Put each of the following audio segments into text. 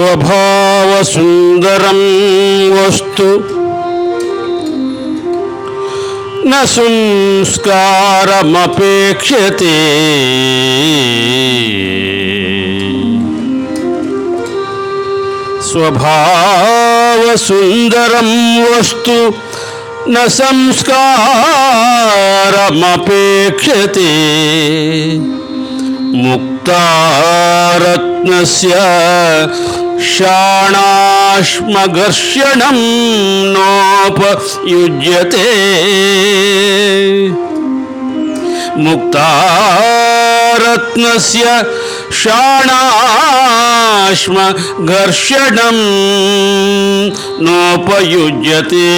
स्वभावसुन्दरं वस्तु। न संस्कारमपेक्ष्यते। स्वभावसुन्दरं वस्तु न संस्कारमपेक्ष्यते। मुक्तारत्नस्य शाणाश्मघर्षणं नोपयुज्यते। मुक्तारत्नस्य शाणाश्मघर्षणं नोपयुज्यते।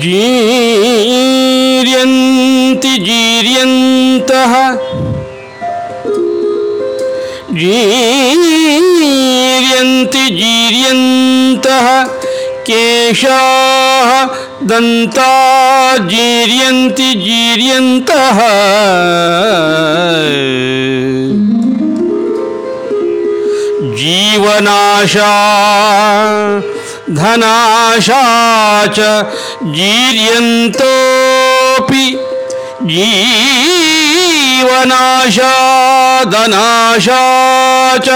जीर्यन्ति जीर्यन्तः। जीर्यन्ति जीर्यन्तः। केशाः दन्ता जीर्यन्ति जीर्यन्तः। जीवनाशा धनाशा च जीर्यन्तोऽपि जीवनाशा धनाशा च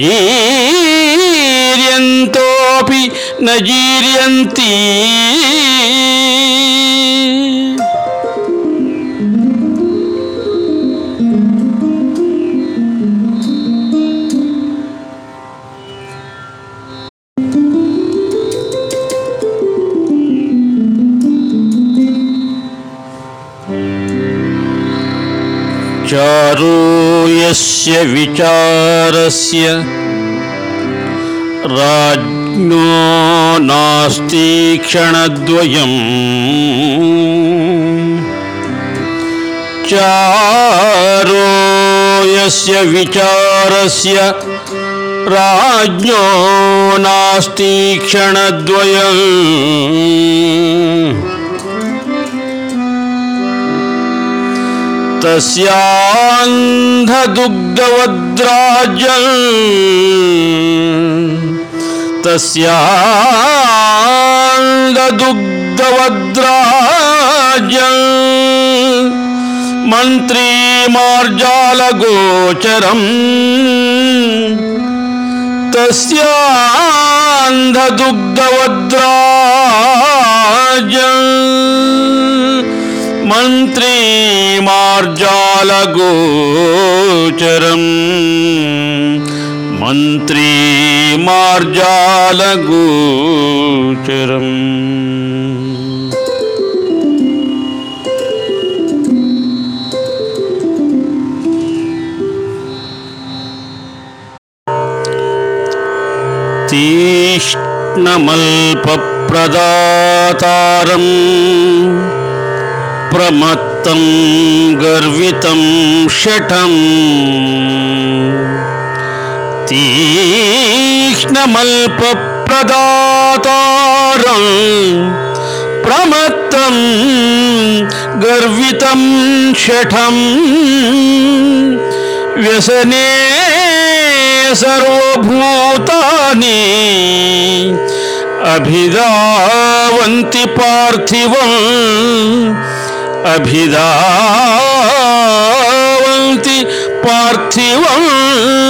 जीर्यन्तोऽपि न जीर्यन्ति। चारो यस्य विचारस्य। राज्ञो नास्ति क्षणद्वयम्। चारो यस्य विचारस्य। राज्ञो नास्ति क्षणद्वयम् तस्यान्धदुग्धवद्राजम् तस्यान्धदुग्धवद्राजम् मन्त्रीमार्जालगोचरम्। तस्यान्धदुग्धवद्राजम् மந்திரீமார்ஜாலகோச்சரம் மந்திரீமார்ஜாலகோச்சரம் தீஷ்ணமல்ப பிரதாதாரம் प्रमत्तं गर्वितं शठम्। तीक्ष्णमल्पप्रदातारम् प्रमत्तं गर्वितं शठम्। व्यसने सर्वभूतानि अभिधावन्ति पार्थिवम्। अभिधावन्ति पार्थिवम्।